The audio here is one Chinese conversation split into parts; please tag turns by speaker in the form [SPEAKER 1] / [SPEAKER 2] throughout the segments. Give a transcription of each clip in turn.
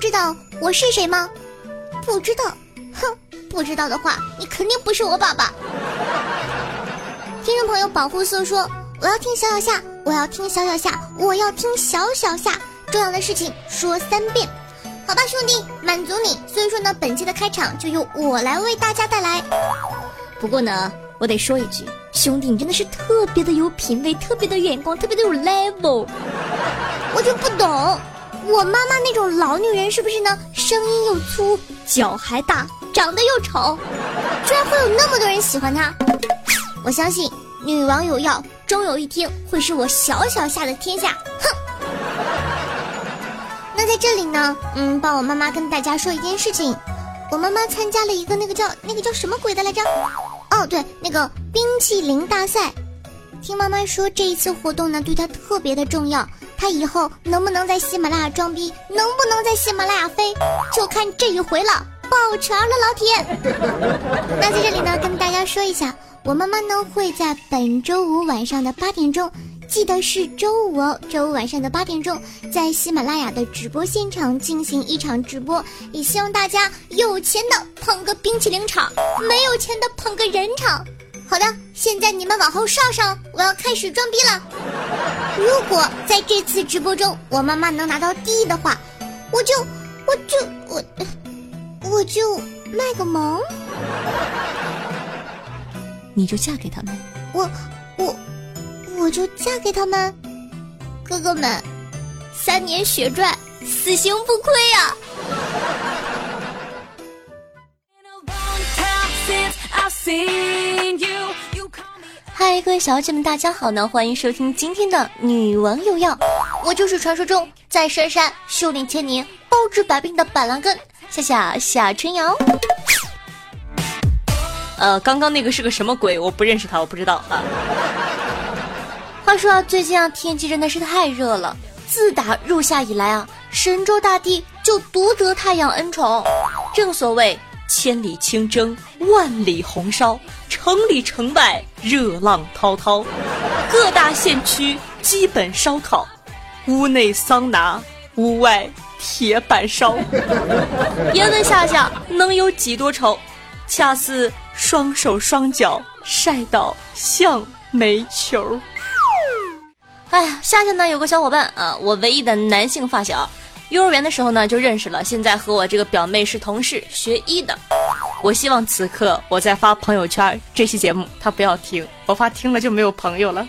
[SPEAKER 1] 知道我是谁吗？不知道，哼，不知道的话，你肯定不是我爸爸。听众朋友，保护色说：“我要听小小夏，我要听小小夏，我要听小小夏。重要的事情说三遍，好吧，兄弟，满足你。所以说呢，本期的开场就由我来为大家带来。不过呢，我得说一句，兄弟，你真的是特别的有品味，特别的眼光，特别的有 level。我就不懂。”我妈妈那种老女人是不是呢？声音又粗，脚还大，长得又丑，居然会有那么多人喜欢她。我相信女王有药，终有一天会是我小小下的天下。哼！那在这里呢，嗯，帮我妈妈跟大家说一件事情，我妈妈参加了一个那个叫那个叫什么鬼的来着？哦，对，那个冰淇淋大赛。听妈妈说，这一次活动呢，对她特别的重要。他以后能不能在喜马拉雅装逼，能不能在喜马拉雅飞，就看这一回了。抱拳了，老铁。那在这里呢，跟大家说一下，我妈妈呢会在本周五晚上的八点钟，记得是周五哦，周五晚上的八点钟，在喜马拉雅的直播现场进行一场直播，也希望大家有钱的捧个冰淇淋场，没有钱的捧个人场。好的，现在你们往后稍稍，我要开始装逼了。如果在这次直播中我妈妈能拿到第一的话，我就我就我我就卖个萌，
[SPEAKER 2] 你就嫁给他们。
[SPEAKER 1] 我我我就嫁给他们，哥哥们，三年血赚，死刑不亏呀！
[SPEAKER 2] 嗨，各位小姐们，大家好呢！欢迎收听今天的《女王有药》，
[SPEAKER 1] 我就是传说中在深山修炼千年、包治百病的板蓝根，夏夏夏春瑶。
[SPEAKER 2] 呃，刚刚那个是个什么鬼？我不认识他，我不知道啊。
[SPEAKER 1] 话说啊，最近啊，天气真的是太热了。自打入夏以来啊，神州大地就独得太阳恩宠。
[SPEAKER 2] 正所谓。千里清蒸，万里红烧，城里城外热浪滔滔，各大县区基本烧烤，屋内桑拿，屋外铁板烧。
[SPEAKER 1] 别问夏夏
[SPEAKER 2] 能有几多愁，恰似双手双脚晒到像煤球。
[SPEAKER 1] 哎呀，夏夏呢有个小伙伴啊，我唯一的男性发小。幼儿园的时候呢就认识了，现在和我这个表妹是同事，学医的。
[SPEAKER 2] 我希望此刻我在发朋友圈这期节目，他不要听，我怕听了就没有朋友了。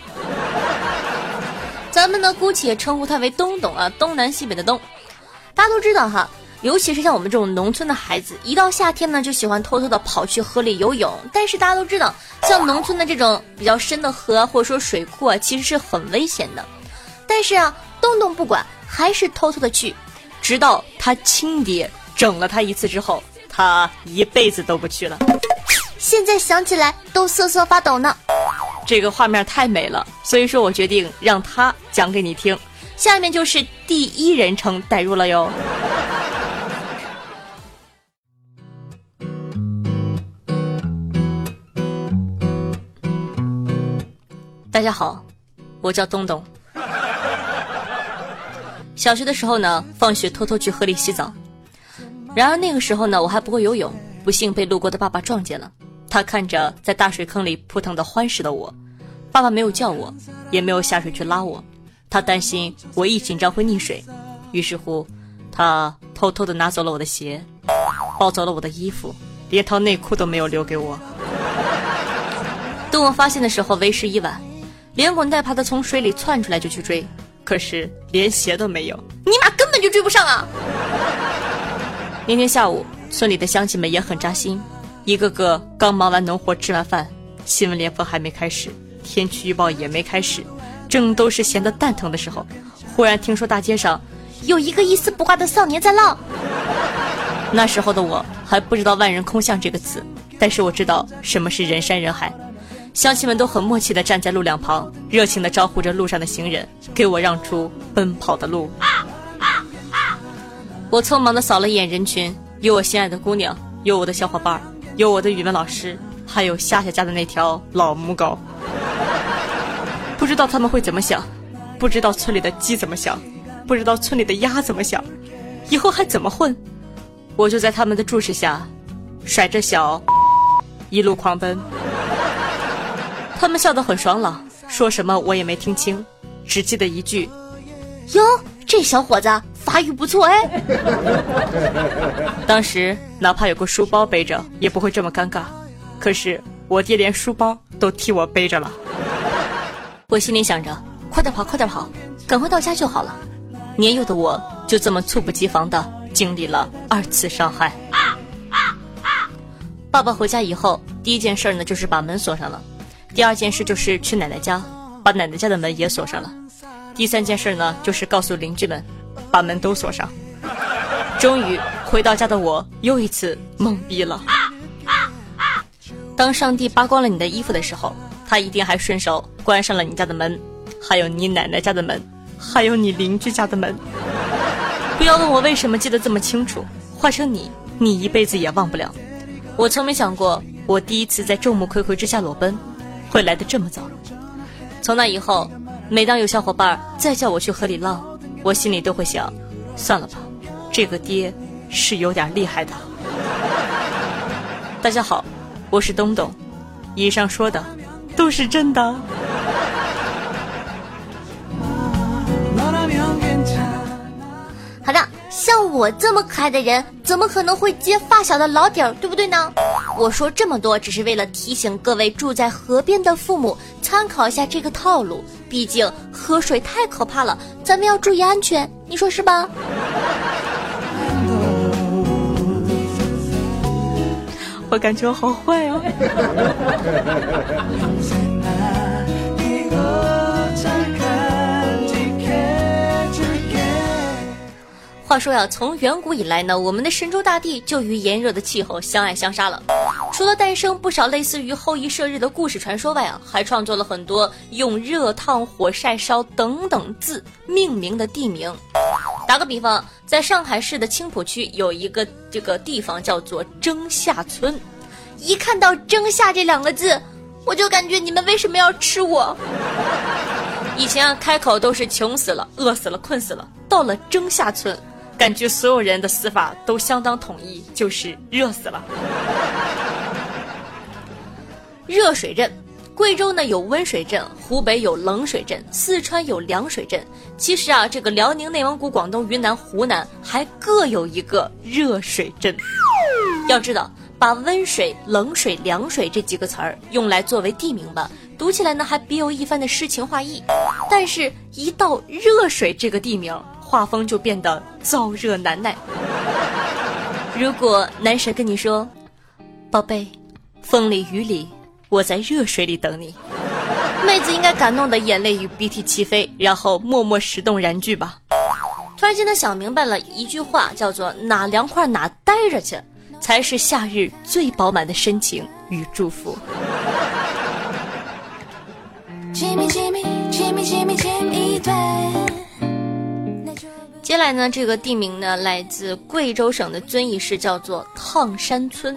[SPEAKER 1] 咱们呢姑且称呼他为东东啊，东南西北的东。大家都知道哈，尤其是像我们这种农村的孩子，一到夏天呢就喜欢偷偷的跑去河里游泳。但是大家都知道，像农村的这种比较深的河或者说水库啊，其实是很危险的。但是啊，东东不管，还是偷偷的去。直到他亲爹整了他一次之后，他一辈子都不去了。现在想起来都瑟瑟发抖呢。
[SPEAKER 2] 这个画面太美了，所以说我决定让他讲给你听。下面就是第一人称代入了哟。大家好，我叫东东。小学的时候呢，放学偷偷去河里洗澡，然而那个时候呢，我还不会游泳，不幸被路过的爸爸撞见了。他看着在大水坑里扑腾的欢实的我，爸爸没有叫我，也没有下水去拉我，他担心我一紧张会溺水，于是乎，他偷偷的拿走了我的鞋，抱走了我的衣服，连套内裤都没有留给我。等我发现的时候，为时已晚，连滚带爬的从水里窜出来就去追。可是连鞋都没有，
[SPEAKER 1] 你妈根本就追不上啊！
[SPEAKER 2] 那天下午，村里的乡亲们也很扎心，一个个刚忙完农活，吃完饭，新闻联播还没开始，天气预报也没开始，正都是闲得蛋疼的时候，忽然听说大街上有一个一丝不挂的少年在浪。那时候的我还不知道“万人空巷”这个词，但是我知道什么是人山人海。乡亲们都很默契地站在路两旁，热情地招呼着路上的行人，给我让出奔跑的路。我匆忙地扫了一眼人群，有我心爱的姑娘，有我的小伙伴，有我的语文老师，还有夏夏家的那条老母狗。不知道他们会怎么想，不知道村里的鸡怎么想，不知道村里的鸭怎么想，以后还怎么混？我就在他们的注视下，甩着小一路狂奔。他们笑得很爽朗，说什么我也没听清，只记得一句：“
[SPEAKER 1] 哟，这小伙子发育不错哎。”
[SPEAKER 2] 当时哪怕有个书包背着，也不会这么尴尬。可是我爹连书包都替我背着了。我心里想着：快点跑，快点跑，赶快到家就好了。年幼的我就这么猝不及防的经历了二次伤害。爸爸回家以后，第一件事呢就是把门锁上了。第二件事就是去奶奶家，把奶奶家的门也锁上了。第三件事呢，就是告诉邻居们，把门都锁上。终于回到家的我又一次懵逼了。当上帝扒光了你的衣服的时候，他一定还顺手关上了你家的门，还有你奶奶家的门，还有你邻居家的门。不要问我为什么记得这么清楚，换成你，你一辈子也忘不了。我从没想过，我第一次在众目睽睽之下裸奔。会来的这么早。从那以后，每当有小伙伴再叫我去河里浪，我心里都会想：算了吧，这个爹是有点厉害的。大家好，我是东东，以上说的都是真。的，
[SPEAKER 1] 我这么可爱的人，怎么可能会接发小的老底儿，对不对呢？我说这么多，只是为了提醒各位住在河边的父母参考一下这个套路。毕竟河水太可怕了，咱们要注意安全，你说是吧？
[SPEAKER 2] 我感觉我好坏哦。话说呀，从远古以来呢，我们的神州大地就与炎热的气候相爱相杀了。除了诞生不少类似于后羿射日的故事传说外啊，还创作了很多用热烫、火晒、烧等等字命名的地名。打个比方，在上海市的青浦区有一个这个地方叫做征夏村，
[SPEAKER 1] 一看到“征夏”这两个字，我就感觉你们为什么要吃我？
[SPEAKER 2] 以前啊，开口都是穷死了、饿死了、困死了，到了征夏村。感觉所有人的死法都相当统一，就是热死了。热水镇，贵州呢有温水镇，湖北有冷水镇，四川有凉水镇。其实啊，这个辽宁、内蒙古、广东、云南、湖南还各有一个热水镇。要知道，把温水、冷水、凉水这几个词儿用来作为地名吧，读起来呢还别有一番的诗情画意。但是，一到热水这个地名。画风就变得燥热难耐。如果男神跟你说：“宝贝，风里雨里，我在热水里等你。”妹子应该感动的眼泪与鼻涕齐飞，然后默默石动燃具吧。突然间，他想明白了一句话，叫做“哪凉快哪待着去，才是夏日最饱满的深情与祝福。”接下来呢，这个地名呢来自贵州省的遵义市，叫做烫山村。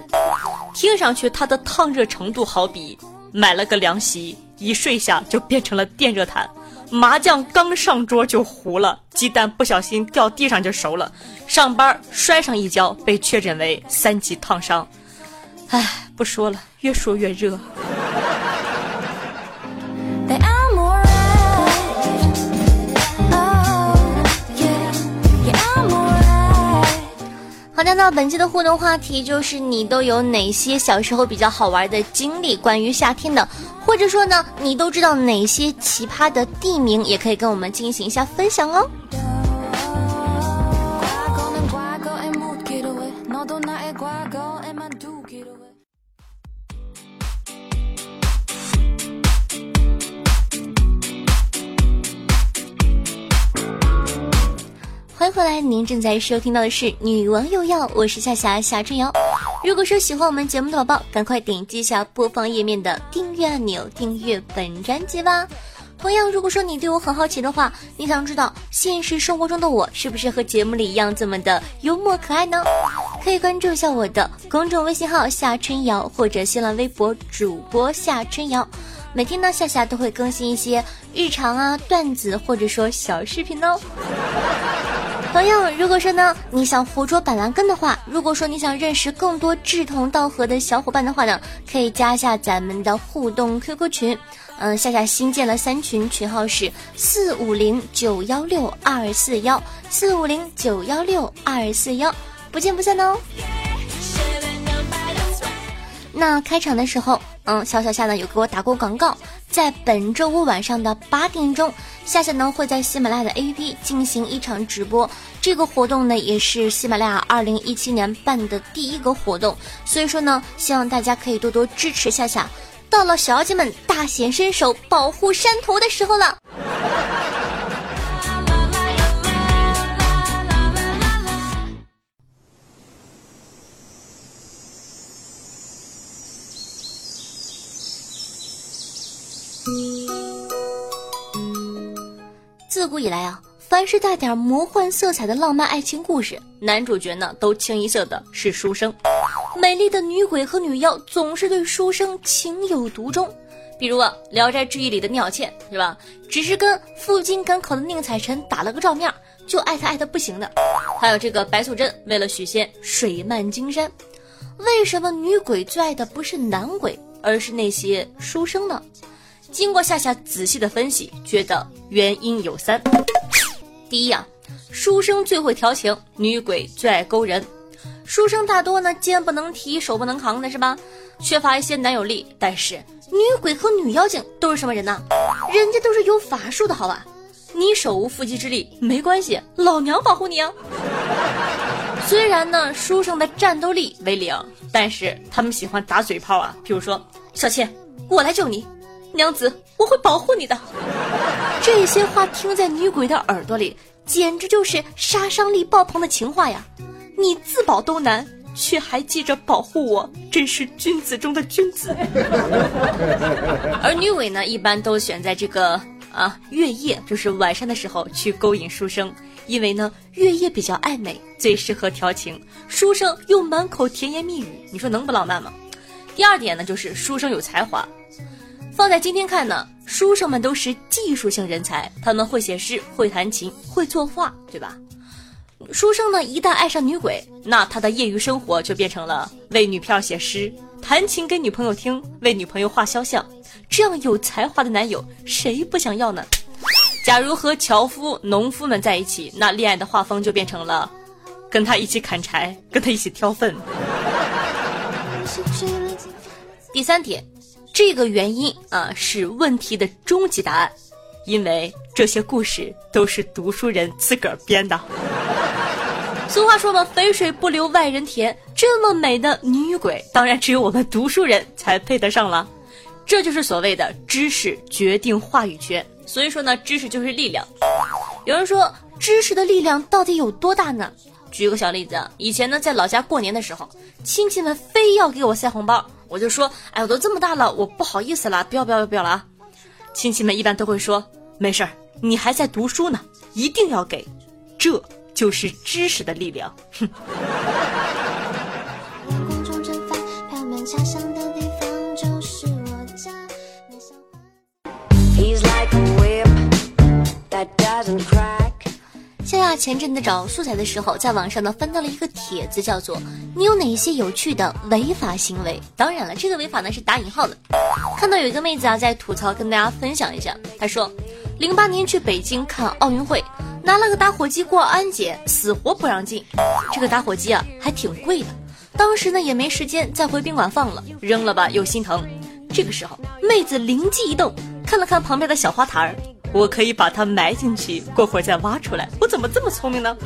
[SPEAKER 2] 听上去它的烫热程度好比买了个凉席，一睡下就变成了电热毯；麻将刚上桌就糊了，鸡蛋不小心掉地上就熟了，上班摔上一跤被确诊为三级烫伤。唉，不说了，越说越热。好的，那本期的互动话题就是你都有哪些小时候比较好玩的经历？关于夏天的，或者说呢，你都知道哪些奇葩的地名？也可以跟我们进行一下分享哦。欢迎回来，您正在收听到的是《女王有药》，我是夏夏夏春瑶。如果说喜欢我们节目的宝宝，赶快点击一下播放页面的订阅按钮，订阅本专辑吧。同样，如果说你对我很好奇的话，你想知道现实生活中的我是不是和节目里一样这么的幽默可爱呢？可以关注一下我的公众微信号夏春瑶，或者新浪微博主播夏春瑶。每天呢，夏夏都会更新一些日常啊、段子，或者说小视频哦。朋友，如果说呢你想活捉板蓝根的话，如果说你想认识更多志同道合的小伙伴的话呢，可以加一下咱们的互动 QQ 群。嗯，夏夏新建了三群，群号是四五零九幺六二四幺四五零九幺六二四幺，不见不散哦。那开场的时候，嗯，小小夏呢有给我打过广告，在本周五晚上的八点钟，夏夏呢会在喜马拉雅的 APP 进行一场直播。这个活动呢也是喜马拉雅二零一七年办的第一个活动，所以说呢，希望大家可以多多支持夏夏。到了小姐们大显身手保护山头的时候了。古以来啊，凡是带点魔幻色彩的浪漫爱情故事，男主角呢都清一色的是书生。美丽的女鬼和女妖总是对书生情有独钟，比如啊，《聊斋志异》里的鸟倩是吧？只是跟赴京赶考的宁采臣打了个照面，就爱他爱的不行的。还有这个白素贞为了许仙水漫金山，为什么女鬼最爱的不是男鬼，而是那些书生呢？经过夏夏仔细的分析，觉得原因有三：第一啊，书生最会调情，女鬼最爱勾人。书生大多呢肩不能提手不能扛的是吧？缺乏一些男友力。但是女鬼和女妖精都是什么人呢？人家都是有法术的好吧？你手无缚鸡之力没关系，老娘保护你啊！虽然呢书生的战斗力为零，但是他们喜欢打嘴炮啊。比如说小倩，我来救你，娘子我会保护你的。这些话听在女鬼的耳朵里，简直就是杀伤力爆棚的情话呀！你自保都难，却还记着保护我，真是君子中的君子。而女鬼呢，一般都选在这个啊月夜，就是晚上的时候去勾引书生，因为呢月夜比较暧昧，最适合调情。书生又满口甜言蜜语，你说能不浪漫吗？第二点呢，就是书生有才华。放在今天看呢，书生们都是技术性人才，他们会写诗，会弹琴，会作画，对吧？书生呢，一旦爱上女鬼，那他的业余生活就变成了为女票写诗、弹琴给女朋友听、为女朋友画肖像。这样有才华的男友，谁不想要呢？假如和樵夫、农夫们在一起，那恋爱的画风就变成了跟他一起砍柴，跟他一起挑粪。第三点，这个原因啊是问题的终极答案，因为这些故事都是读书人自个儿编的。俗话说嘛，肥水不流外人田。这么美的女鬼，当然只有我们读书人才配得上了。这就是所谓的知识决定话语权。所以说呢，知识就是力量。有人说，知识的力量到底有多大呢？举个小例子，以前呢，在老家过年的时候，亲戚们非要给我塞红包，我就说，哎，我都这么大了，我不好意思了，不要不要不要了啊。亲戚们一般都会说，没事儿，你还在读书呢，一定要给。这。就是知识的力量。哼。夏前阵子找素材的时候，在网上呢翻到了一个帖子，叫做“你有哪些有趣的违法行为？”当然了，这个违法呢是打引号的。看到有一个妹子啊在吐槽，跟大家分享一下，她说：“零八年去北京看奥运会。”拿了个打火机过安检，死活不让进。这个打火机啊，还挺贵的。当时呢也没时间再回宾馆放了，扔了吧又心疼。这个时候，妹子灵机一动，看了看旁边的小花坛儿，我可以把它埋进去，过会儿再挖出来。我怎么这么聪明呢？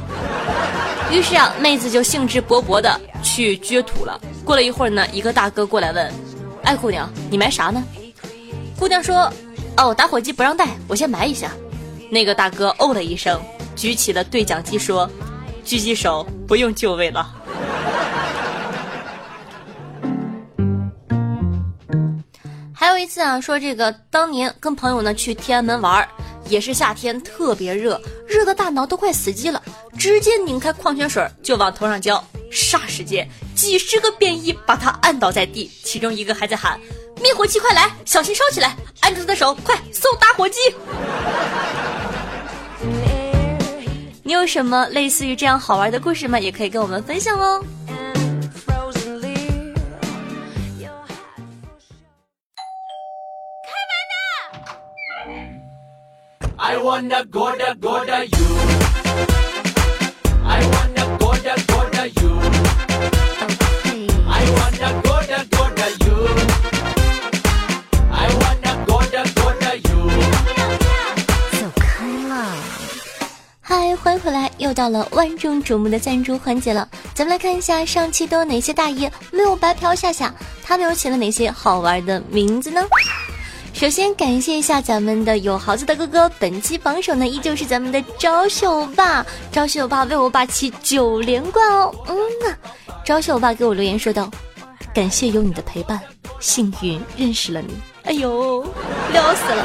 [SPEAKER 2] 于是啊，妹子就兴致勃勃的去掘土了。过了一会儿呢，一个大哥过来问：“哎，姑娘，你埋啥呢？”姑娘说：“哦，打火机不让带，我先埋一下。”那个大哥哦了一声，举起了对讲机说：“狙击手不用就位了。”有一次啊，说这个当年跟朋友呢去天安门玩，也是夏天特别热，热的大脑都快死机了，直接拧开矿泉水就往头上浇，霎时间几十个便衣把他按倒在地，其中一个还在喊：“灭火器快来，小心烧起来！按住他的手，快送打火机！” 你有什么类似于这样好玩的故事吗？也可以跟我们分享哦。Wanna go to go to you. I wanna go to go to you. I wanna go to go to you. I wanna go to go to you. 走开了。嗨，欢迎回来，又到了万众瞩目的赞助环节了。咱们来看一下上期都有哪些大爷没有白嫖夏夏，他们又起了哪些好玩的名字呢？首先感谢一下咱们的有豪子的哥哥，本期榜首呢依旧是咱们的招秀霸，招秀霸为我霸气九连冠哦。嗯呐，招秀霸给我留言说道：“感谢有你的陪伴，幸运认识了你。”哎呦，撩死了！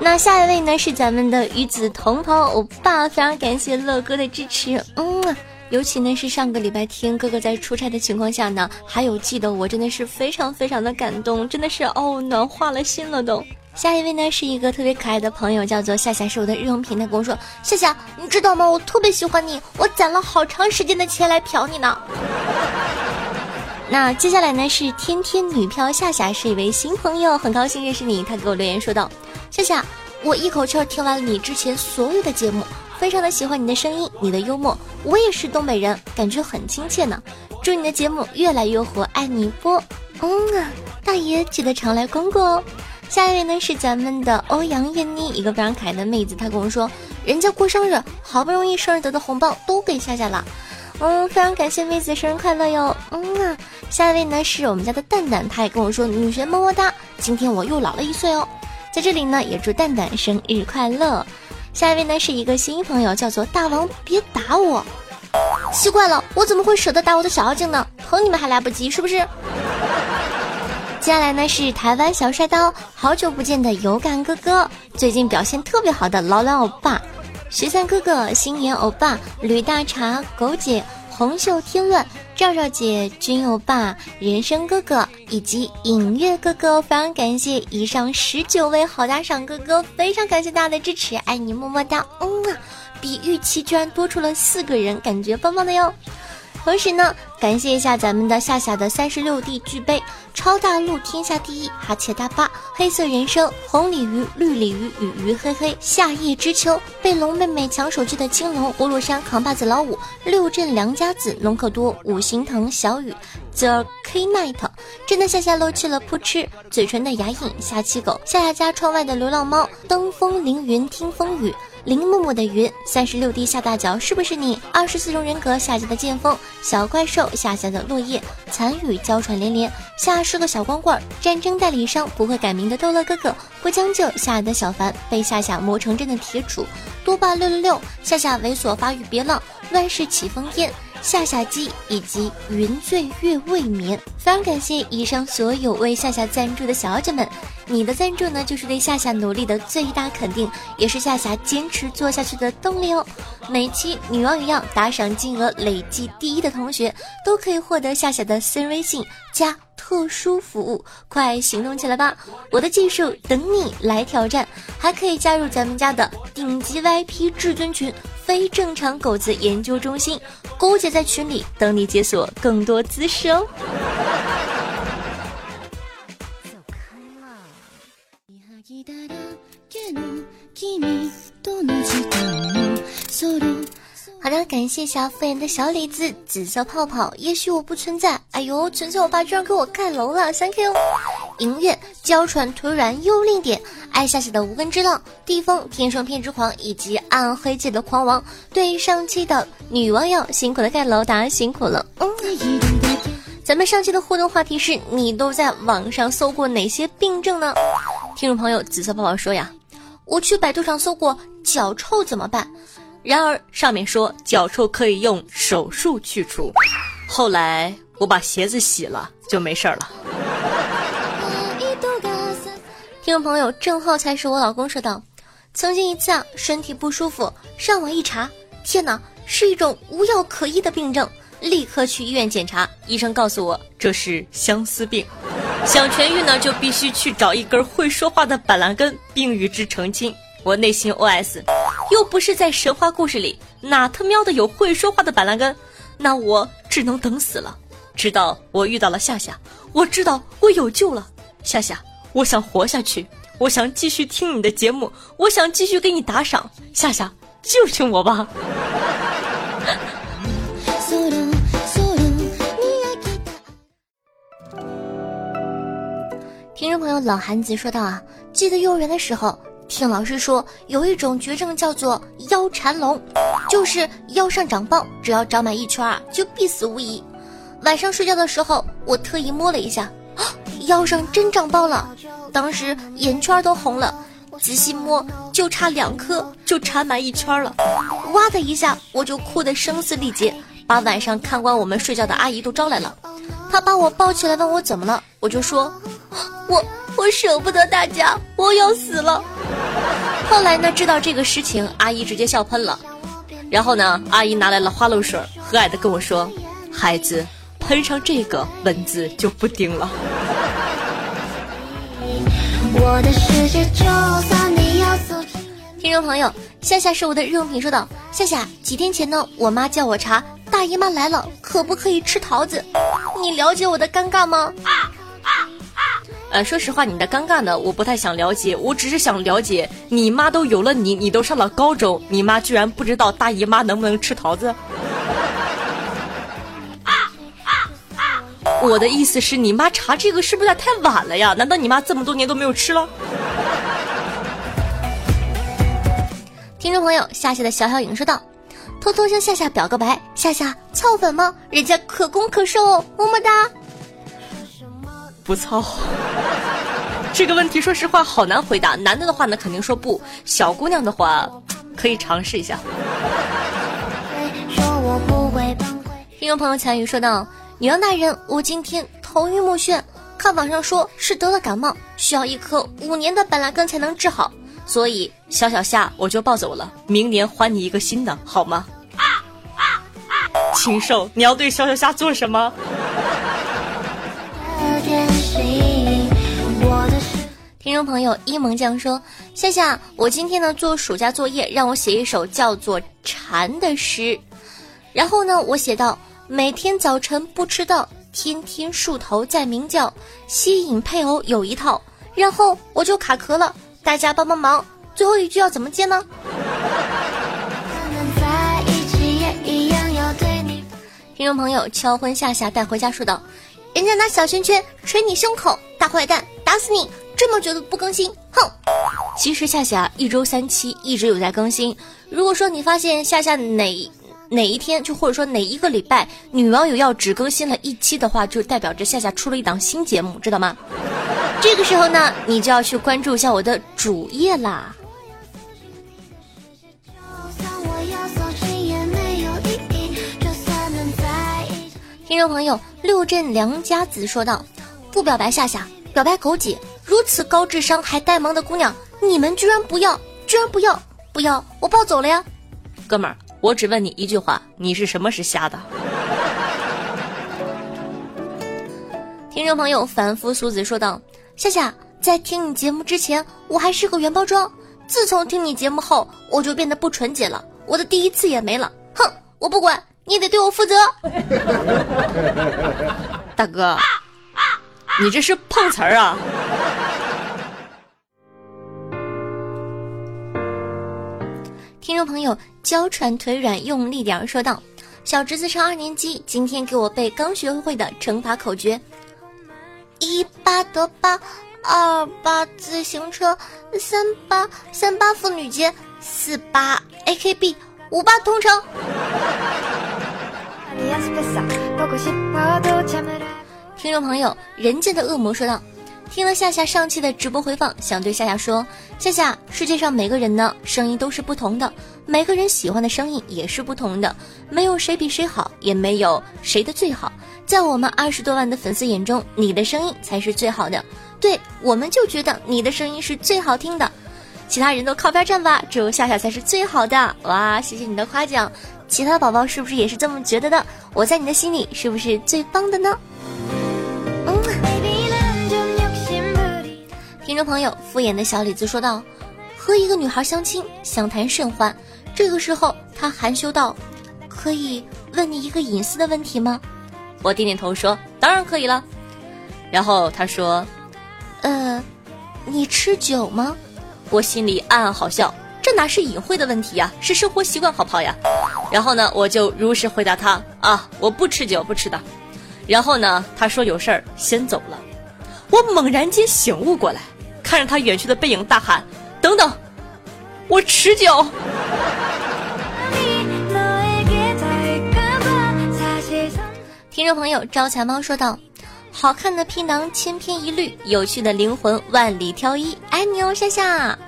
[SPEAKER 2] 那下一位呢是咱们的与子同袍欧巴，非常感谢乐哥的支持。嗯啊。尤其呢是上个礼拜天，哥哥在出差的情况下呢，还有记得我，真的是非常非常的感动，真的是哦暖化了心了都。下一位呢是一个特别可爱的朋友，叫做夏夏，是我的日用品。他跟我说：“夏夏，你知道吗？我特别喜欢你，我攒了好长时间的钱来嫖你呢。”那接下来呢是天天女票夏夏，是一位新朋友，很高兴认识你。他给我留言说道：“夏夏，我一口气听完了你之前所有的节目。”非常的喜欢你的声音，你的幽默，我也是东北人，感觉很亲切呢。祝你的节目越来越火，爱你波。嗯啊，大爷记得常来光顾哦。下一位呢是咱们的欧阳燕妮，一个非常可爱的妹子，她跟我说，人家过生日，好不容易生日得的红包都给夏夏了。嗯，非常感谢妹子生日快乐哟。嗯啊，下一位呢是我们家的蛋蛋，他也跟我说，女神么么哒，今天我又老了一岁哦。在这里呢也祝蛋蛋生日快乐。下一位呢是一个新朋友，叫做大王，别打我。奇怪了，我怎么会舍得打我的小妖精呢？疼你们还来不及，是不是？接下来呢是台湾小帅刀，好久不见的有感哥哥，最近表现特别好的劳劳欧巴，徐三哥哥，新年欧巴，吕大茶，狗姐。红袖添乱，赵赵姐，君欧巴，人生哥哥以及影月哥哥，非常感谢以上十九位好打赏哥哥，非常感谢大家的支持，爱你么么哒，嗯啊，比预期居然多出了四个人，感觉棒棒的哟。同时呢，感谢一下咱们的夏夏的三十六 D 巨杯，超大陆天下第一，哈切大巴，黑色人生，红鲤鱼，绿鲤鱼，与鱼嘿嘿，夏夜之秋，被龙妹妹抢手机的青龙，葫芦山扛把子老五，六镇良家子，农可多，五行藤小雨，The K Night，真的夏夏漏气了，扑哧，嘴唇的牙印，下期狗，夏夏家窗外的流浪猫，登峰凌云听风雨。林木木的云，三十六 D 下大脚是不是你？二十四种人格下家的剑锋，小怪兽下下的落叶，残雨娇喘连连，下是个小光棍，战争代理商不会改名的逗乐哥哥，不将就下的小凡被下下磨成针的铁杵，多霸六六六，下下猥琐发育别浪，乱世起风烟。夏夏鸡以及云醉月未眠，非常感谢以上所有为夏夏赞助的小姐们，你的赞助呢就是对夏夏努力的最大肯定，也是夏夏坚持做下去的动力哦。每期女王一样打赏金额累计第一的同学，都可以获得夏夏的私人微信加特殊服务，快行动起来吧！我的技术等你来挑战，还可以加入咱们家的顶级 VIP 至尊群。非正常狗子研究中心，勾姐在群里等你解锁更多姿势哦。好的，感谢一下敷衍的小李子，紫色泡泡，也许我不存在。哎呦，纯粹我爸居然给我盖楼了，thank you。音乐娇喘腿软又另点，爱夏夏的无根之浪，地风天生偏执狂，以及暗黑界的狂王。对上期的女网友辛苦的盖楼，大家辛苦了。嗯，咱们上期的互动话题是你都在网上搜过哪些病症呢？听众朋友紫色泡泡说呀，我去百度上搜过脚臭怎么办？然而上面说脚臭可以用手术去除，后来我把鞋子洗了就没事儿了。听众朋友郑浩才是我老公说道：“曾经一次啊，身体不舒服，上网一查，天哪，是一种无药可医的病症，立刻去医院检查，医生告诉我这是相思病，想痊愈呢就必须去找一根会说话的板蓝根，并与之成亲。我内心 OS：
[SPEAKER 3] 又不是在神话故事里，哪他喵的有会说话的板蓝根？那我只能等死了。直到我遇到了夏夏，我知道我有救了。夏夏，我想活下去，我想继续听你的节目，我想继续给你打赏。夏夏，救救我吧！
[SPEAKER 2] 听众朋友老韩子说道啊，记得幼儿园的时候，听老师说有一种绝症叫做腰缠龙，就是腰上长包，只要长满一圈儿，就必死无疑。晚上睡觉的时候，我特意摸了一下，腰上真长包了，当时眼圈都红了，仔细摸就差两颗就缠满一圈了，哇的一下我就哭得声嘶力竭，把晚上看管我们睡觉的阿姨都招来了，她把我抱起来问我怎么了，我就说。我我舍不得大家，我要死了。后来呢，知道这个实情，阿姨直接笑喷了。
[SPEAKER 3] 然后呢，阿姨拿来了花露水，和蔼的跟我说：“孩子，喷上这个，蚊子就不叮了。”
[SPEAKER 2] 听众朋友，夏夏是我的日用品，说道：“夏夏，几天前呢，我妈叫我查大姨妈来了，可不可以吃桃子？你了解我的尴尬吗？”
[SPEAKER 3] 呃，说实话，你的尴尬呢，我不太想了解。我只是想了解，你妈都有了你，你都上了高中，你妈居然不知道大姨妈能不能吃桃子？我的意思是你妈查这个是不是太晚了呀？难道你妈这么多年都没有吃了？
[SPEAKER 2] 听众朋友，夏夏的小小影说道：“偷偷向夏夏表个白，夏夏操粉吗？人家可攻可受哦，么么哒。”
[SPEAKER 3] 不操，这个问题说实话好难回答。男的的话呢，肯定说不；小姑娘的话，可以尝试一下。
[SPEAKER 2] 听众朋友强宇说道：“女王大人，我今天头晕目眩，看网上说是得了感冒，需要一颗五年的板蓝根才能治好，所以
[SPEAKER 3] 小小夏我就抱走了，明年还你一个新的，好吗？”禽兽，你要对小小夏做什么？
[SPEAKER 2] 听众朋友一萌酱说：“夏夏，我今天呢做暑假作业，让我写一首叫做《蝉》的诗。然后呢，我写到每天早晨不迟到，天天树头在鸣叫，吸引配偶有一套。然后我就卡壳了，大家帮帮忙，最后一句要怎么接呢？”听众朋友敲昏夏夏带回家说道：“人家拿小拳拳捶你胸口，大坏蛋，打死你！”这么久都不更新，哼！其实夏夏一周三期一直有在更新。如果说你发现夏夏哪哪一天，就或者说哪一个礼拜女网友要只更新了一期的话，就代表着夏夏出了一档新节目，知道吗？这个时候呢，你就要去关注一下我的主页啦。听众朋友，六镇良家子说道：“不表白夏夏，表白枸杞。”如此高智商还呆萌的姑娘，你们居然不要，居然不要，不要，我抱走了呀！
[SPEAKER 3] 哥们儿，我只问你一句话，你是什么时瞎的？
[SPEAKER 2] 听众朋友凡夫俗子说道：“夏夏，在听你节目之前，我还是个原包装；自从听你节目后，我就变得不纯洁了，我的第一次也没了。哼，我不管，你得对我负责。
[SPEAKER 3] 大哥，你这是碰瓷儿啊！”
[SPEAKER 2] 听众朋友，娇喘腿软，用力点说道：“小侄子上二年级，今天给我背刚学会的乘法口诀：一八得八，二八自行车，三八三八妇女节，四八 AKB，五八同城。”听众朋友，人间的恶魔说道。听了夏夏上期的直播回放，想对夏夏说：夏夏，世界上每个人呢声音都是不同的，每个人喜欢的声音也是不同的，没有谁比谁好，也没有谁的最好。在我们二十多万的粉丝眼中，你的声音才是最好的。对，我们就觉得你的声音是最好听的，其他人都靠边站吧，只有夏夏才是最好的。哇，谢谢你的夸奖，其他宝宝是不是也是这么觉得的？我在你的心里是不是最棒的呢？听众朋友敷衍的小李子说道：“和一个女孩相亲，相谈甚欢。这个时候，他含羞道：“可以问你一个隐私的问题吗？”
[SPEAKER 3] 我点点头说：“当然可以了。”然后他说：“
[SPEAKER 2] 呃，你吃酒吗？”
[SPEAKER 3] 我心里暗暗好笑，这哪是隐晦的问题呀，是生活习惯好不好呀？然后呢，我就如实回答他：“啊，我不吃酒，不吃的。”然后呢，他说有事儿先走了。我猛然间醒悟过来，看着他远去的背影，大喊：“等等，我持久！”
[SPEAKER 2] 听众朋友招财猫说道：“好看的皮囊千篇一律，有趣的灵魂万里挑一。”爱你哦，夏夏。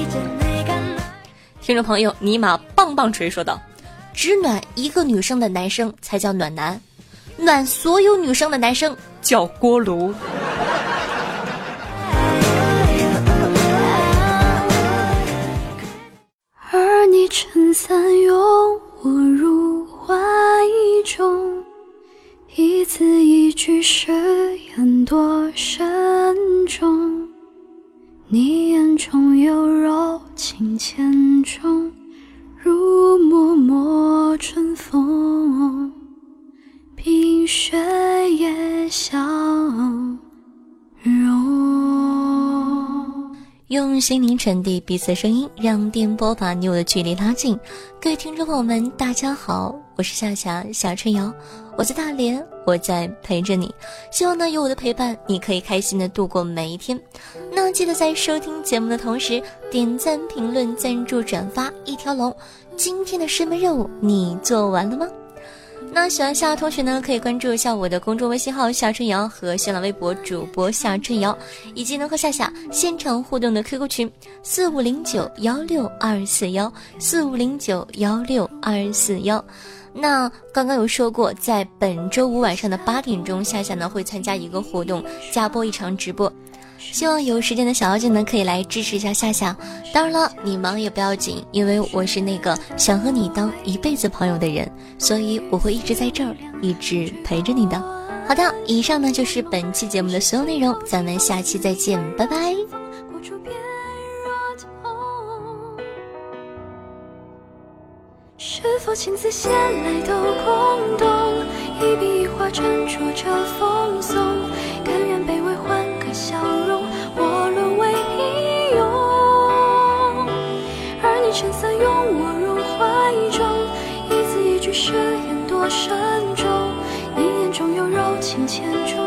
[SPEAKER 3] 听众朋友尼玛棒棒锤说道：“
[SPEAKER 2] 只暖一个女生的男生才叫暖男，暖所有女生的男生
[SPEAKER 3] 叫锅炉。”
[SPEAKER 4] 撑伞拥我入怀中。一字一句誓言多慎重，你眼中有柔情千种，如脉脉春风，
[SPEAKER 2] 用心灵传递彼此的声音，让电波把你我的距离拉近。各位听众朋友们，大家好，我是夏夏夏春瑶。我在大连，我在陪着你。希望呢，有我的陪伴，你可以开心的度过每一天。那记得在收听节目的同时，点赞、评论、赞助、转发一条龙。今天的师门任务你做完了吗？那喜欢夏同学呢，可以关注一下我的公众微信号夏春瑶和新浪微博主播夏春瑶，以及能和夏夏现场互动的 QQ 群四五零九幺六二四幺四五零九幺六二四幺。那刚刚有说过，在本周五晚上的八点钟，夏夏呢会参加一个活动，加播一场直播。希望有时间的小妖精呢可以来支持一下夏夏。当然了，你忙也不要紧，因为我是那个想和你当一辈子朋友的人，所以我会一直在这儿，一直陪着你的。好的，以上呢就是本期节目的所有内容，咱们下期再见，拜拜。
[SPEAKER 4] 是否情字写来都空洞？一笔一画斟酌着奉送，甘愿被撑伞拥我入怀中，一字一句誓言多慎重，你眼中有柔情千种。